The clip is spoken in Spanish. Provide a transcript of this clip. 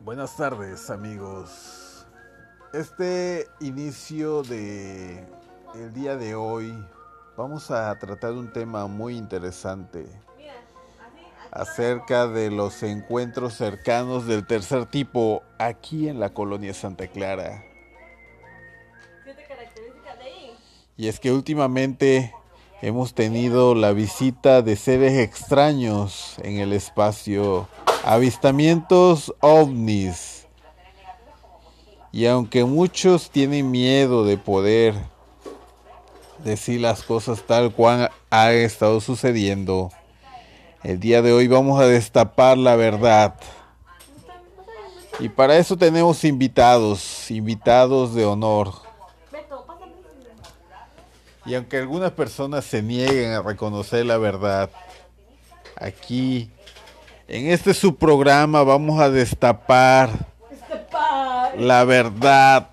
Buenas tardes amigos. Este inicio de el día de hoy vamos a tratar un tema muy interesante acerca de los encuentros cercanos del tercer tipo aquí en la colonia Santa Clara. Y es que últimamente hemos tenido la visita de seres extraños en el espacio, avistamientos ovnis. Y aunque muchos tienen miedo de poder decir las cosas tal cual ha estado sucediendo, el día de hoy vamos a destapar la verdad. Y para eso tenemos invitados, invitados de honor. Y aunque algunas personas se nieguen a reconocer la verdad, aquí, en este subprograma, vamos a destapar la verdad.